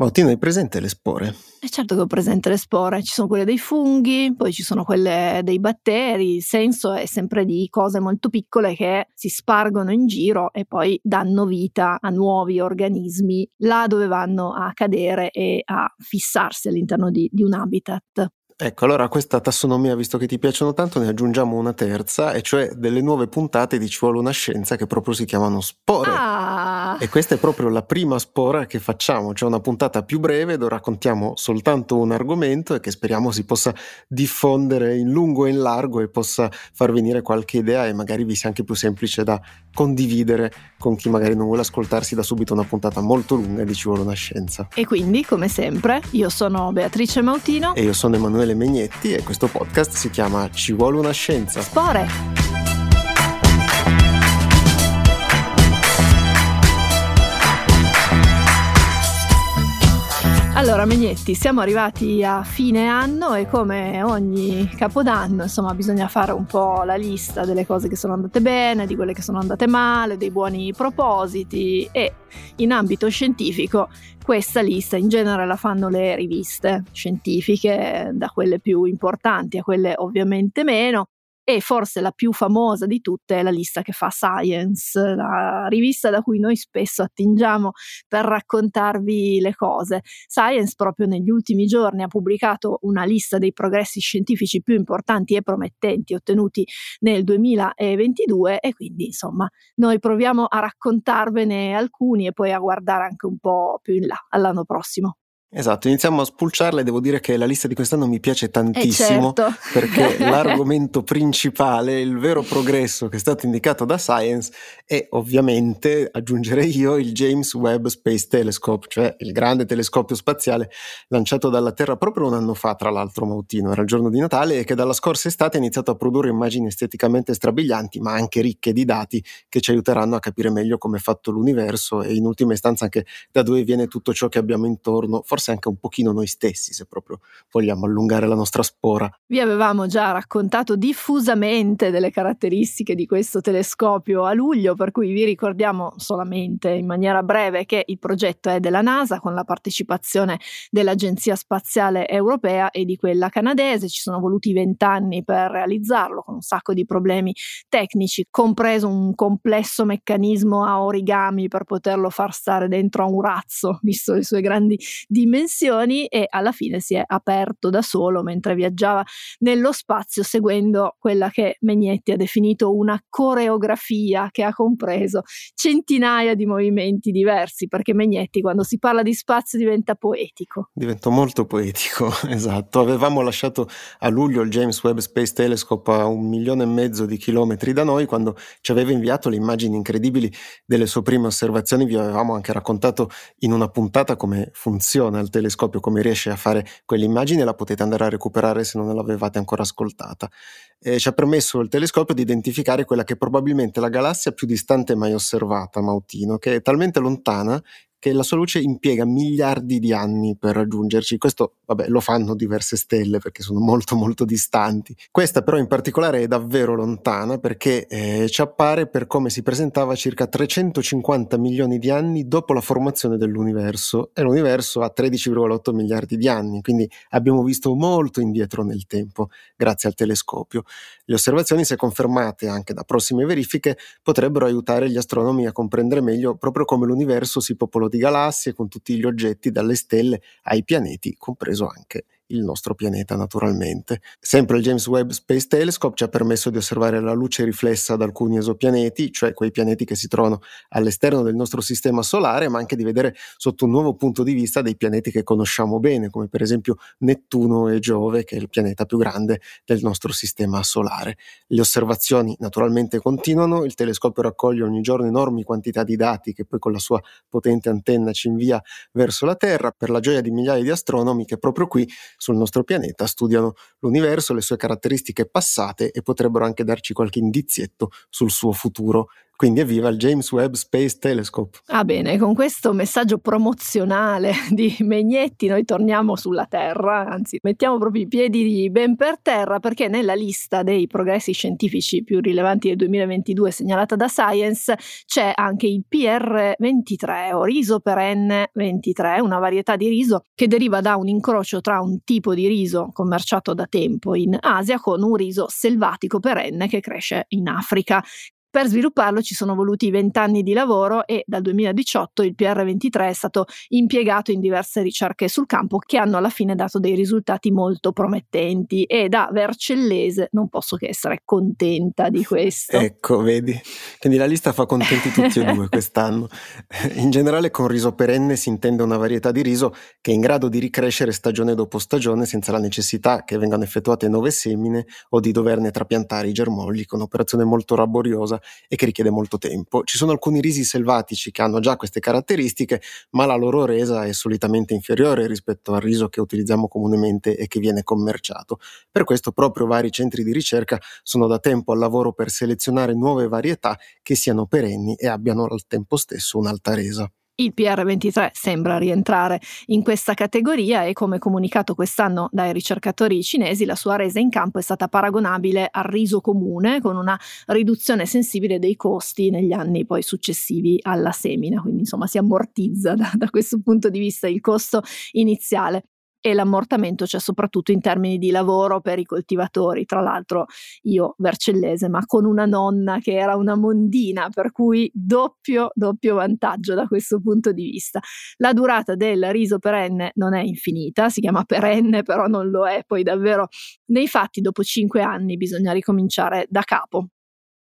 Mautino, hai presente le spore? E certo che ho presente le spore, ci sono quelle dei funghi, poi ci sono quelle dei batteri, il senso è sempre di cose molto piccole che si spargono in giro e poi danno vita a nuovi organismi là dove vanno a cadere e a fissarsi all'interno di, di un habitat. Ecco, allora a questa tassonomia, visto che ti piacciono tanto, ne aggiungiamo una terza, e cioè delle nuove puntate di Ci vuole una scienza che proprio si chiamano spore. Ah! E questa è proprio la prima spora che facciamo, cioè una puntata più breve dove raccontiamo soltanto un argomento e che speriamo si possa diffondere in lungo e in largo e possa far venire qualche idea e magari vi sia anche più semplice da condividere con chi magari non vuole ascoltarsi da subito una puntata molto lunga di Ci vuole una scienza. E quindi, come sempre, io sono Beatrice Mautino. E io sono Emanuele Emanuele Megnetti e questo podcast si chiama Ci vuole una scienza. Spore! Allora, Megnetti, siamo arrivati a fine anno e come ogni capodanno, insomma, bisogna fare un po' la lista delle cose che sono andate bene, di quelle che sono andate male, dei buoni propositi e in ambito scientifico questa lista in genere la fanno le riviste scientifiche, da quelle più importanti a quelle ovviamente meno e forse la più famosa di tutte è la lista che fa Science, la rivista da cui noi spesso attingiamo per raccontarvi le cose. Science proprio negli ultimi giorni ha pubblicato una lista dei progressi scientifici più importanti e promettenti ottenuti nel 2022 e quindi insomma noi proviamo a raccontarvene alcuni e poi a guardare anche un po' più in là all'anno prossimo. Esatto, iniziamo a spulciarla e devo dire che la lista di quest'anno mi piace Eh, tantissimo certo. perché l'argomento principale, il vero progresso che è stato indicato da Science è ovviamente, aggiungerei io, il James Webb Space Telescope, cioè il grande telescopio spaziale lanciato dalla Terra proprio un anno fa, tra l'altro Mautino, era il giorno di Natale e che dalla scorsa estate ha iniziato a produrre immagini esteticamente strabilianti ma anche ricche di dati che ci aiuteranno a capire meglio come è fatto l'universo e in ultima istanza anche da dove viene tutto ciò che abbiamo intorno, forse anche un pochino noi stessi, se proprio vogliamo allungare la nostra spora. Vi avevamo già raccontato diffusamente delle caratteristiche di questo telescopio a luglio, per cui vi ricordiamo solamente in maniera breve che il progetto è della NASA con la partecipazione dell'Agenzia Spaziale Europea e di quella canadese. Ci sono voluti vent'anni per realizzarlo con un sacco di problemi tecnici, compreso un complesso meccanismo a origami per poterlo far stare dentro a un razzo, visto le sue grandi dimensioni e alla fine si è aperto da solo mentre viaggiava nello spazio seguendo quella che Megnetti ha definito una coreografia che ha compreso centinaia di movimenti diversi perché Megnetti quando si parla di spazio diventa poetico. Divento molto poetico, esatto. Avevamo lasciato a luglio il James Webb Space Telescope a un milione e mezzo di chilometri da noi quando ci aveva inviato le immagini incredibili delle sue prime osservazioni. Vi avevamo anche raccontato in una puntata come funziona il telescopio, come riesce a fare quell'immagine, la potete andare a recuperare se non l'avevate ancora ascoltata. E ci ha permesso il telescopio di identificare quella che è probabilmente la galassia più distante mai osservata, Mautino, che è talmente lontana che la sua luce impiega miliardi di anni per raggiungerci. Questo, vabbè, lo fanno diverse stelle perché sono molto molto distanti. Questa però in particolare è davvero lontana perché eh, ci appare per come si presentava circa 350 milioni di anni dopo la formazione dell'universo e l'universo ha 13,8 miliardi di anni, quindi abbiamo visto molto indietro nel tempo grazie al telescopio. Le osservazioni, se confermate anche da prossime verifiche, potrebbero aiutare gli astronomi a comprendere meglio proprio come l'universo si popolò di galassie con tutti gli oggetti dalle stelle ai pianeti, compreso anche il nostro pianeta naturalmente. Sempre il James Webb Space Telescope ci ha permesso di osservare la luce riflessa da alcuni esopianeti, cioè quei pianeti che si trovano all'esterno del nostro sistema solare, ma anche di vedere sotto un nuovo punto di vista dei pianeti che conosciamo bene, come per esempio Nettuno e Giove, che è il pianeta più grande del nostro sistema solare. Le osservazioni naturalmente continuano, il telescopio raccoglie ogni giorno enormi quantità di dati che poi con la sua potente antenna ci invia verso la Terra, per la gioia di migliaia di astronomi che proprio qui sul nostro pianeta studiano l'universo, le sue caratteristiche passate e potrebbero anche darci qualche indizietto sul suo futuro. Quindi evviva il James Webb Space Telescope. Ah bene, con questo messaggio promozionale di Megnetti noi torniamo sulla Terra, anzi mettiamo proprio i piedi ben per terra perché nella lista dei progressi scientifici più rilevanti del 2022 segnalata da Science c'è anche il PR23 o riso perenne 23, una varietà di riso che deriva da un incrocio tra un tipo di riso commerciato da tempo in Asia con un riso selvatico perenne che cresce in Africa. Per svilupparlo ci sono voluti 20 anni di lavoro e dal 2018 il PR23 è stato impiegato in diverse ricerche sul campo che hanno alla fine dato dei risultati molto promettenti e da vercellese non posso che essere contenta di questo. Ecco, vedi, quindi la lista fa contenti tutti e due quest'anno. In generale con riso perenne si intende una varietà di riso che è in grado di ricrescere stagione dopo stagione senza la necessità che vengano effettuate nuove semine o di doverne trapiantare i germogli con un'operazione molto laboriosa e che richiede molto tempo. Ci sono alcuni risi selvatici che hanno già queste caratteristiche, ma la loro resa è solitamente inferiore rispetto al riso che utilizziamo comunemente e che viene commerciato. Per questo proprio vari centri di ricerca sono da tempo al lavoro per selezionare nuove varietà che siano perenni e abbiano al tempo stesso un'alta resa. Il PR23 sembra rientrare in questa categoria e come comunicato quest'anno dai ricercatori cinesi la sua resa in campo è stata paragonabile al riso comune con una riduzione sensibile dei costi negli anni poi successivi alla semina, quindi insomma si ammortizza da, da questo punto di vista il costo iniziale e l'ammortamento c'è soprattutto in termini di lavoro per i coltivatori. Tra l'altro io vercellese, ma con una nonna che era una mondina, per cui doppio, doppio vantaggio da questo punto di vista. La durata del riso perenne non è infinita, si chiama perenne, però non lo è poi davvero. Nei fatti, dopo cinque anni bisogna ricominciare da capo.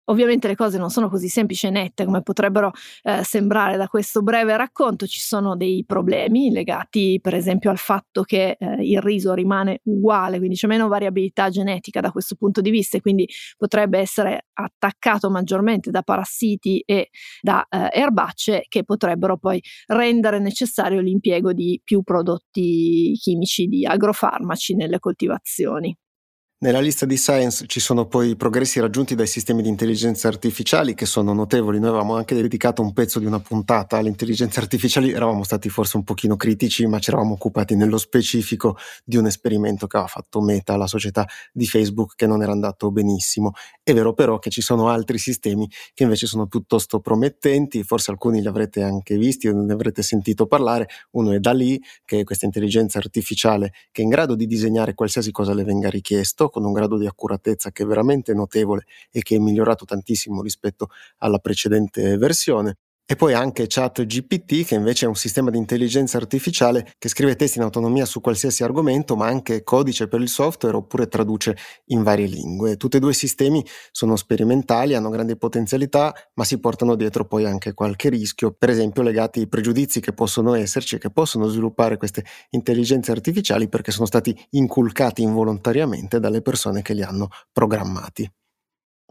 Ovviamente le cose non sono così semplici e nette come potrebbero eh, sembrare da questo breve racconto, ci sono dei problemi legati per esempio al fatto che eh, il riso rimane uguale, quindi c'è meno variabilità genetica da questo punto di vista e quindi potrebbe essere attaccato maggiormente da parassiti e da eh, erbacce che potrebbero poi rendere necessario l'impiego di più prodotti chimici, di agrofarmaci nelle coltivazioni. Nella lista di Science ci sono poi i progressi raggiunti dai sistemi di intelligenza artificiali che sono notevoli. Noi avevamo anche dedicato un pezzo di una puntata alle intelligenze artificiali, eravamo stati forse un pochino critici, ma ci eravamo occupati nello specifico di un esperimento che aveva fatto Meta, la società di Facebook, che non era andato benissimo. È vero però che ci sono altri sistemi che invece sono piuttosto promettenti, forse alcuni li avrete anche visti o ne avrete sentito parlare. Uno è DALI, che è questa intelligenza artificiale che è in grado di disegnare qualsiasi cosa le venga richiesto con un grado di accuratezza che è veramente notevole e che è migliorato tantissimo rispetto alla precedente versione. E poi anche ChatGPT, che invece è un sistema di intelligenza artificiale che scrive testi in autonomia su qualsiasi argomento, ma anche codice per il software oppure traduce in varie lingue. Tutti e due i sistemi sono sperimentali, hanno grandi potenzialità, ma si portano dietro poi anche qualche rischio, per esempio legati ai pregiudizi che possono esserci e che possono sviluppare queste intelligenze artificiali perché sono stati inculcati involontariamente dalle persone che li hanno programmati.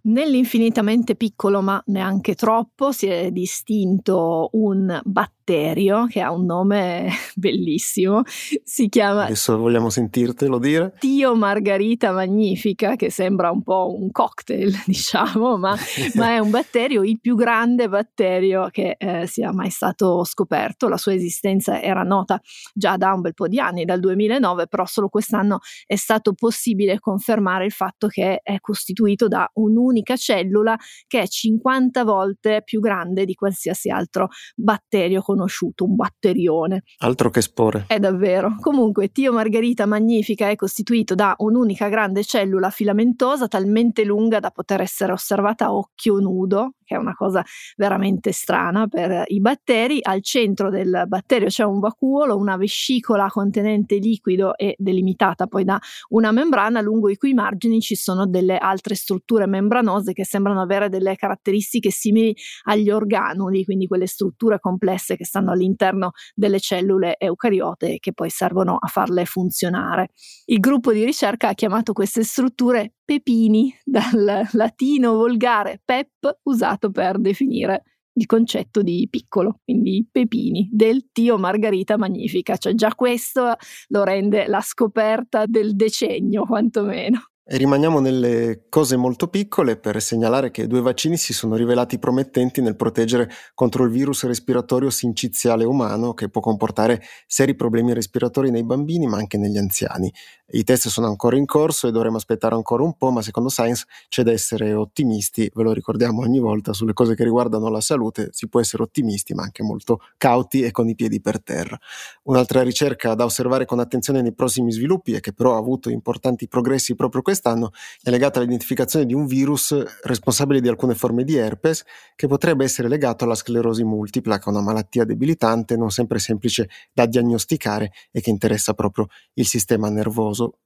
Nell'infinitamente piccolo, ma neanche troppo, si è distinto un batterio che ha un nome bellissimo. Si chiama. Adesso vogliamo sentirtelo dire. Tio Margarita Magnifica, che sembra un po' un cocktail, diciamo, ma, ma è un batterio, il più grande batterio che eh, sia mai stato scoperto. La sua esistenza era nota già da un bel po' di anni, dal 2009, però solo quest'anno è stato possibile confermare il fatto che è costituito da un unico un'unica cellula che è 50 volte più grande di qualsiasi altro batterio conosciuto, un batterione. Altro che spore. È davvero. Comunque, Tio Margherita Magnifica è costituito da un'unica grande cellula filamentosa talmente lunga da poter essere osservata a occhio nudo, che è una cosa veramente strana per i batteri. Al centro del batterio c'è un vacuolo, una vescicola contenente liquido e delimitata poi da una membrana lungo i cui margini ci sono delle altre strutture membranose che sembrano avere delle caratteristiche simili agli organuli, quindi quelle strutture complesse che stanno all'interno delle cellule eucariote che poi servono a farle funzionare. Il gruppo di ricerca ha chiamato queste strutture pepini, dal latino volgare pep usato per definire il concetto di piccolo, quindi pepini, del tio Margherita Magnifica, cioè già questo lo rende la scoperta del decennio quantomeno. Rimaniamo nelle cose molto piccole per segnalare che due vaccini si sono rivelati promettenti nel proteggere contro il virus respiratorio sinciziale umano che può comportare seri problemi respiratori nei bambini ma anche negli anziani. I test sono ancora in corso e dovremo aspettare ancora un po', ma secondo Science c'è da essere ottimisti, ve lo ricordiamo ogni volta, sulle cose che riguardano la salute si può essere ottimisti ma anche molto cauti e con i piedi per terra. Un'altra ricerca da osservare con attenzione nei prossimi sviluppi e che però ha avuto importanti progressi proprio quest'anno è legata all'identificazione di un virus responsabile di alcune forme di herpes che potrebbe essere legato alla sclerosi multipla, che è una malattia debilitante non sempre semplice da diagnosticare e che interessa proprio il sistema nervoso.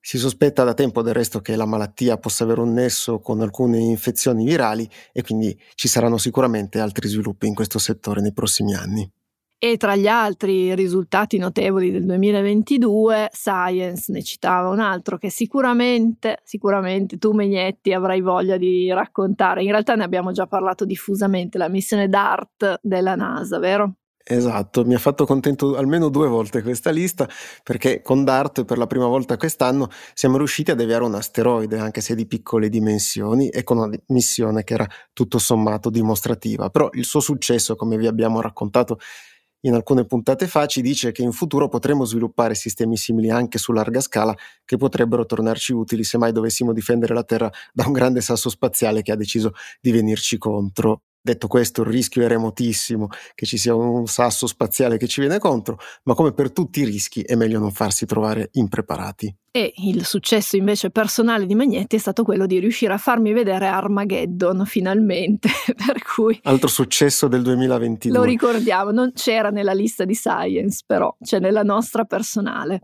Si sospetta da tempo del resto che la malattia possa avere un nesso con alcune infezioni virali e quindi ci saranno sicuramente altri sviluppi in questo settore nei prossimi anni. E tra gli altri risultati notevoli del 2022, Science ne citava un altro che sicuramente, sicuramente tu Megnetti avrai voglia di raccontare. In realtà ne abbiamo già parlato diffusamente, la missione DART della NASA, vero? Esatto, mi ha fatto contento almeno due volte questa lista perché con DART per la prima volta quest'anno siamo riusciti a deviare un asteroide anche se di piccole dimensioni e con una missione che era tutto sommato dimostrativa, però il suo successo come vi abbiamo raccontato in alcune puntate fa ci dice che in futuro potremo sviluppare sistemi simili anche su larga scala che potrebbero tornarci utili se mai dovessimo difendere la Terra da un grande sasso spaziale che ha deciso di venirci contro. Detto questo, il rischio è remotissimo che ci sia un sasso spaziale che ci viene contro, ma come per tutti i rischi è meglio non farsi trovare impreparati. E il successo invece personale di Magnetti è stato quello di riuscire a farmi vedere Armageddon finalmente, per cui... Altro successo del 2022. Lo ricordiamo, non c'era nella lista di Science, però c'è nella nostra personale.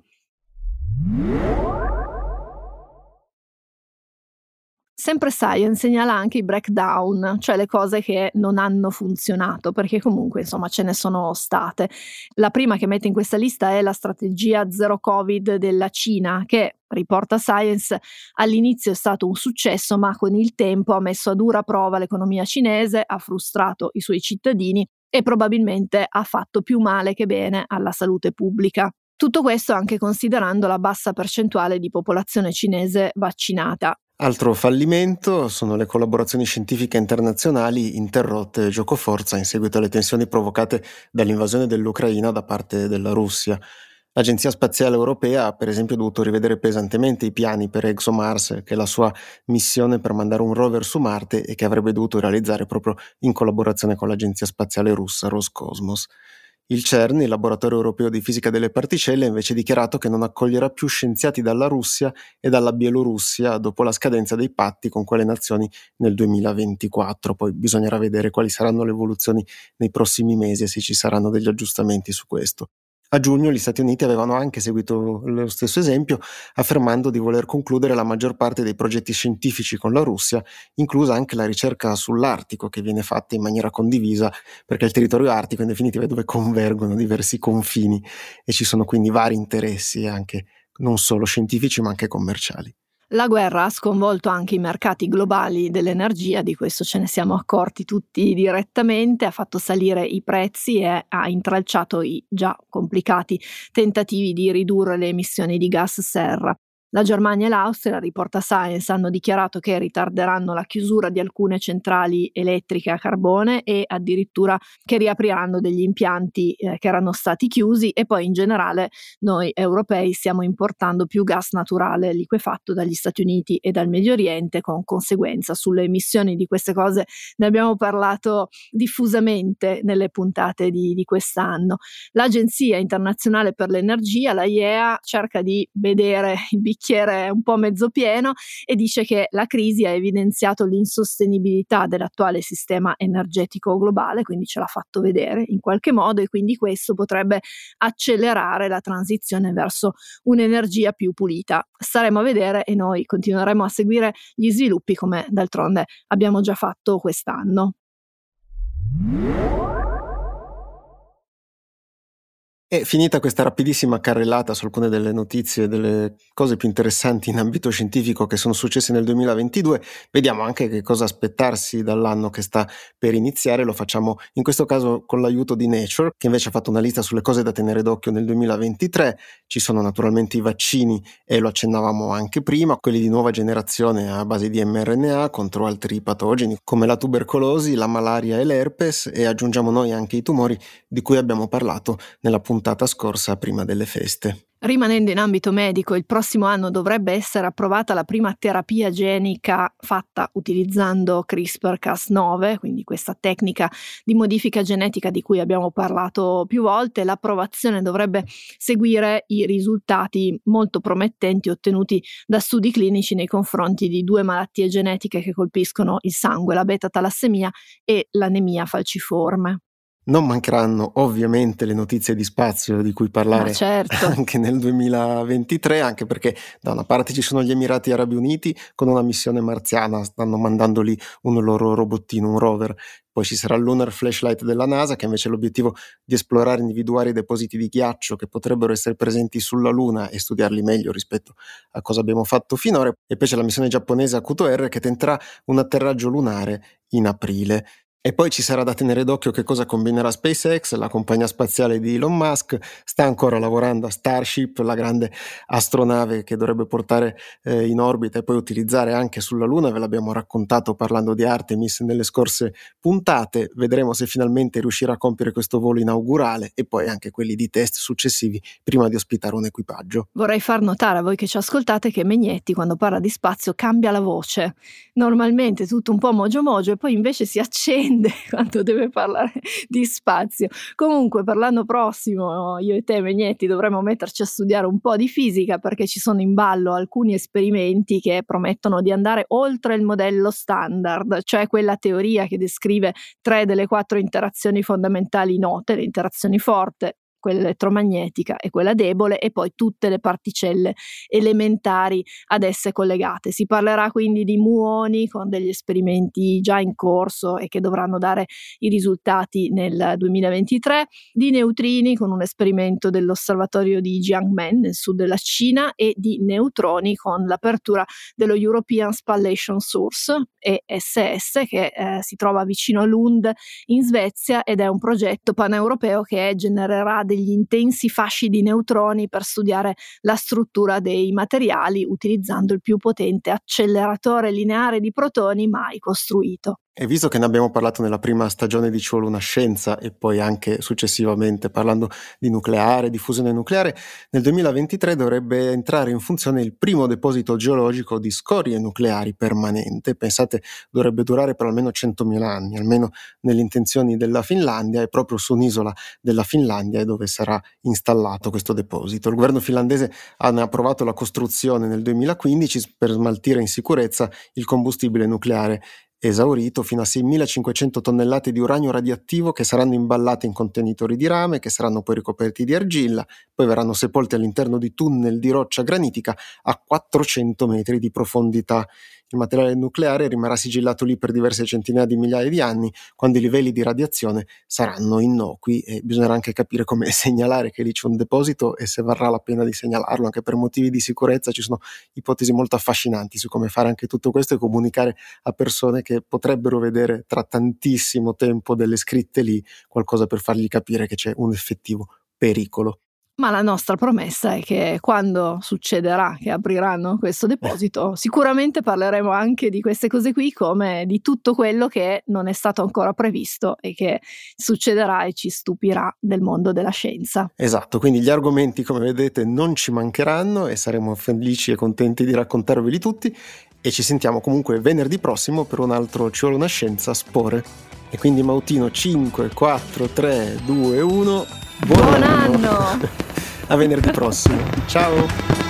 Sempre Science segnala anche i breakdown, cioè le cose che non hanno funzionato, perché comunque insomma ce ne sono state. La prima che mette in questa lista è la strategia zero Covid della Cina, che riporta Science all'inizio è stato un successo, ma con il tempo ha messo a dura prova l'economia cinese, ha frustrato i suoi cittadini e probabilmente ha fatto più male che bene alla salute pubblica. Tutto questo anche considerando la bassa percentuale di popolazione cinese vaccinata. Altro fallimento sono le collaborazioni scientifiche internazionali interrotte giocoforza in seguito alle tensioni provocate dall'invasione dell'Ucraina da parte della Russia. L'Agenzia Spaziale Europea ha per esempio dovuto rivedere pesantemente i piani per ExoMars, che è la sua missione per mandare un rover su Marte e che avrebbe dovuto realizzare proprio in collaborazione con l'Agenzia Spaziale Russa Roscosmos. Il CERN, il Laboratorio Europeo di Fisica delle Particelle, ha invece dichiarato che non accoglierà più scienziati dalla Russia e dalla Bielorussia dopo la scadenza dei patti con quelle nazioni nel 2024. Poi bisognerà vedere quali saranno le evoluzioni nei prossimi mesi e se ci saranno degli aggiustamenti su questo. A giugno gli Stati Uniti avevano anche seguito lo stesso esempio, affermando di voler concludere la maggior parte dei progetti scientifici con la Russia, inclusa anche la ricerca sull'Artico che viene fatta in maniera condivisa, perché il territorio artico in definitiva è dove convergono diversi confini e ci sono quindi vari interessi anche non solo scientifici ma anche commerciali. La guerra ha sconvolto anche i mercati globali dell'energia, di questo ce ne siamo accorti tutti direttamente, ha fatto salire i prezzi e ha intralciato i già complicati tentativi di ridurre le emissioni di gas serra. La Germania e l'Austria, riporta Science, hanno dichiarato che ritarderanno la chiusura di alcune centrali elettriche a carbone e addirittura che riapriranno degli impianti eh, che erano stati chiusi e poi in generale noi europei stiamo importando più gas naturale liquefatto dagli Stati Uniti e dal Medio Oriente con conseguenza sulle emissioni di queste cose ne abbiamo parlato diffusamente nelle puntate di, di quest'anno. L'Agenzia internazionale per l'energia, la IEA, cerca di vedere il bicchiere bicchiere un po' mezzo pieno e dice che la crisi ha evidenziato l'insostenibilità dell'attuale sistema energetico globale, quindi ce l'ha fatto vedere in qualche modo e quindi questo potrebbe accelerare la transizione verso un'energia più pulita. Staremo a vedere e noi continueremo a seguire gli sviluppi come d'altronde abbiamo già fatto quest'anno. E finita questa rapidissima carrellata su alcune delle notizie, delle cose più interessanti in ambito scientifico che sono successe nel 2022, vediamo anche che cosa aspettarsi dall'anno che sta per iniziare. Lo facciamo in questo caso con l'aiuto di Nature, che invece ha fatto una lista sulle cose da tenere d'occhio nel 2023. Ci sono naturalmente i vaccini e lo accennavamo anche prima, quelli di nuova generazione a base di mRNA contro altri patogeni come la tubercolosi, la malaria e l'herpes e aggiungiamo noi anche i tumori di cui abbiamo parlato nella puntata puntata scorsa prima delle feste. Rimanendo in ambito medico, il prossimo anno dovrebbe essere approvata la prima terapia genica fatta utilizzando CRISPR-Cas9, quindi questa tecnica di modifica genetica di cui abbiamo parlato più volte. L'approvazione dovrebbe seguire i risultati molto promettenti ottenuti da studi clinici nei confronti di due malattie genetiche che colpiscono il sangue, la beta-talassemia e l'anemia falciforme. Non mancheranno ovviamente le notizie di spazio di cui parlare certo. anche nel 2023, anche perché da una parte ci sono gli Emirati Arabi Uniti con una missione marziana, stanno mandando lì un loro robottino, un rover. Poi ci sarà il Lunar Flashlight della NASA che invece ha l'obiettivo di esplorare e individuare i depositi di ghiaccio che potrebbero essere presenti sulla Luna e studiarli meglio rispetto a cosa abbiamo fatto finora. E poi c'è la missione giapponese Akuto R che tenterà un atterraggio lunare in aprile. E poi ci sarà da tenere d'occhio che cosa combinerà SpaceX, la compagnia spaziale di Elon Musk, sta ancora lavorando a Starship, la grande astronave che dovrebbe portare eh, in orbita e poi utilizzare anche sulla Luna, ve l'abbiamo raccontato parlando di Artemis nelle scorse puntate, vedremo se finalmente riuscirà a compiere questo volo inaugurale e poi anche quelli di test successivi prima di ospitare un equipaggio. Vorrei far notare a voi che ci ascoltate che Megnetti quando parla di spazio cambia la voce, normalmente tutto un po' mogio mogio e poi invece si accende prende quando deve parlare di spazio. Comunque, per l'anno prossimo, io e te, Megnetti, dovremmo metterci a studiare un po' di fisica perché ci sono in ballo alcuni esperimenti che promettono di andare oltre il modello standard, cioè quella teoria che descrive tre delle quattro interazioni fondamentali note, le interazioni forti, quella elettromagnetica e quella debole e poi tutte le particelle elementari ad esse collegate. Si parlerà quindi di muoni con degli esperimenti già in corso e che dovranno dare i risultati nel 2023, di neutrini con un esperimento dell'osservatorio di Jiangmen nel sud della Cina e di neutroni con l'apertura dello European Spallation Source ESS che eh, si trova vicino a Lund in Svezia ed è un progetto paneuropeo che genererà degli intensi fasci di neutroni per studiare la struttura dei materiali utilizzando il più potente acceleratore lineare di protoni mai costruito. E visto che ne abbiamo parlato nella prima stagione di Ci vuole una scienza e poi anche successivamente parlando di nucleare, di fusione nucleare, nel 2023 dovrebbe entrare in funzione il primo deposito geologico di scorie nucleari permanente. Pensate, dovrebbe durare per almeno 100.000 anni, almeno nelle intenzioni della Finlandia e proprio su un'isola della Finlandia è dove sarà installato questo deposito. Il governo finlandese ha approvato la costruzione nel 2015 per smaltire in sicurezza il combustibile nucleare esaurito fino a 6.500 tonnellate di uranio radioattivo che saranno imballate in contenitori di rame, che saranno poi ricoperti di argilla, poi verranno sepolti all'interno di tunnel di roccia granitica a 400 metri di profondità il materiale nucleare rimarrà sigillato lì per diverse centinaia di migliaia di anni, quando i livelli di radiazione saranno innocui e bisognerà anche capire come segnalare che lì c'è un deposito e se varrà la pena di segnalarlo, anche per motivi di sicurezza ci sono ipotesi molto affascinanti su come fare anche tutto questo e comunicare a persone che potrebbero vedere tra tantissimo tempo delle scritte lì qualcosa per fargli capire che c'è un effettivo pericolo. Ma la nostra promessa è che quando succederà che apriranno questo deposito, sicuramente parleremo anche di queste cose qui come di tutto quello che non è stato ancora previsto e che succederà e ci stupirà del mondo della scienza. Esatto, quindi gli argomenti come vedete non ci mancheranno e saremo felici e contenti di raccontarveli tutti e ci sentiamo comunque venerdì prossimo per un altro Ci vuole una scienza spore. E quindi Mautino 5, 4, 3, 2, 1. Buon, Buon anno! anno. A venerdì prossimo. Ciao!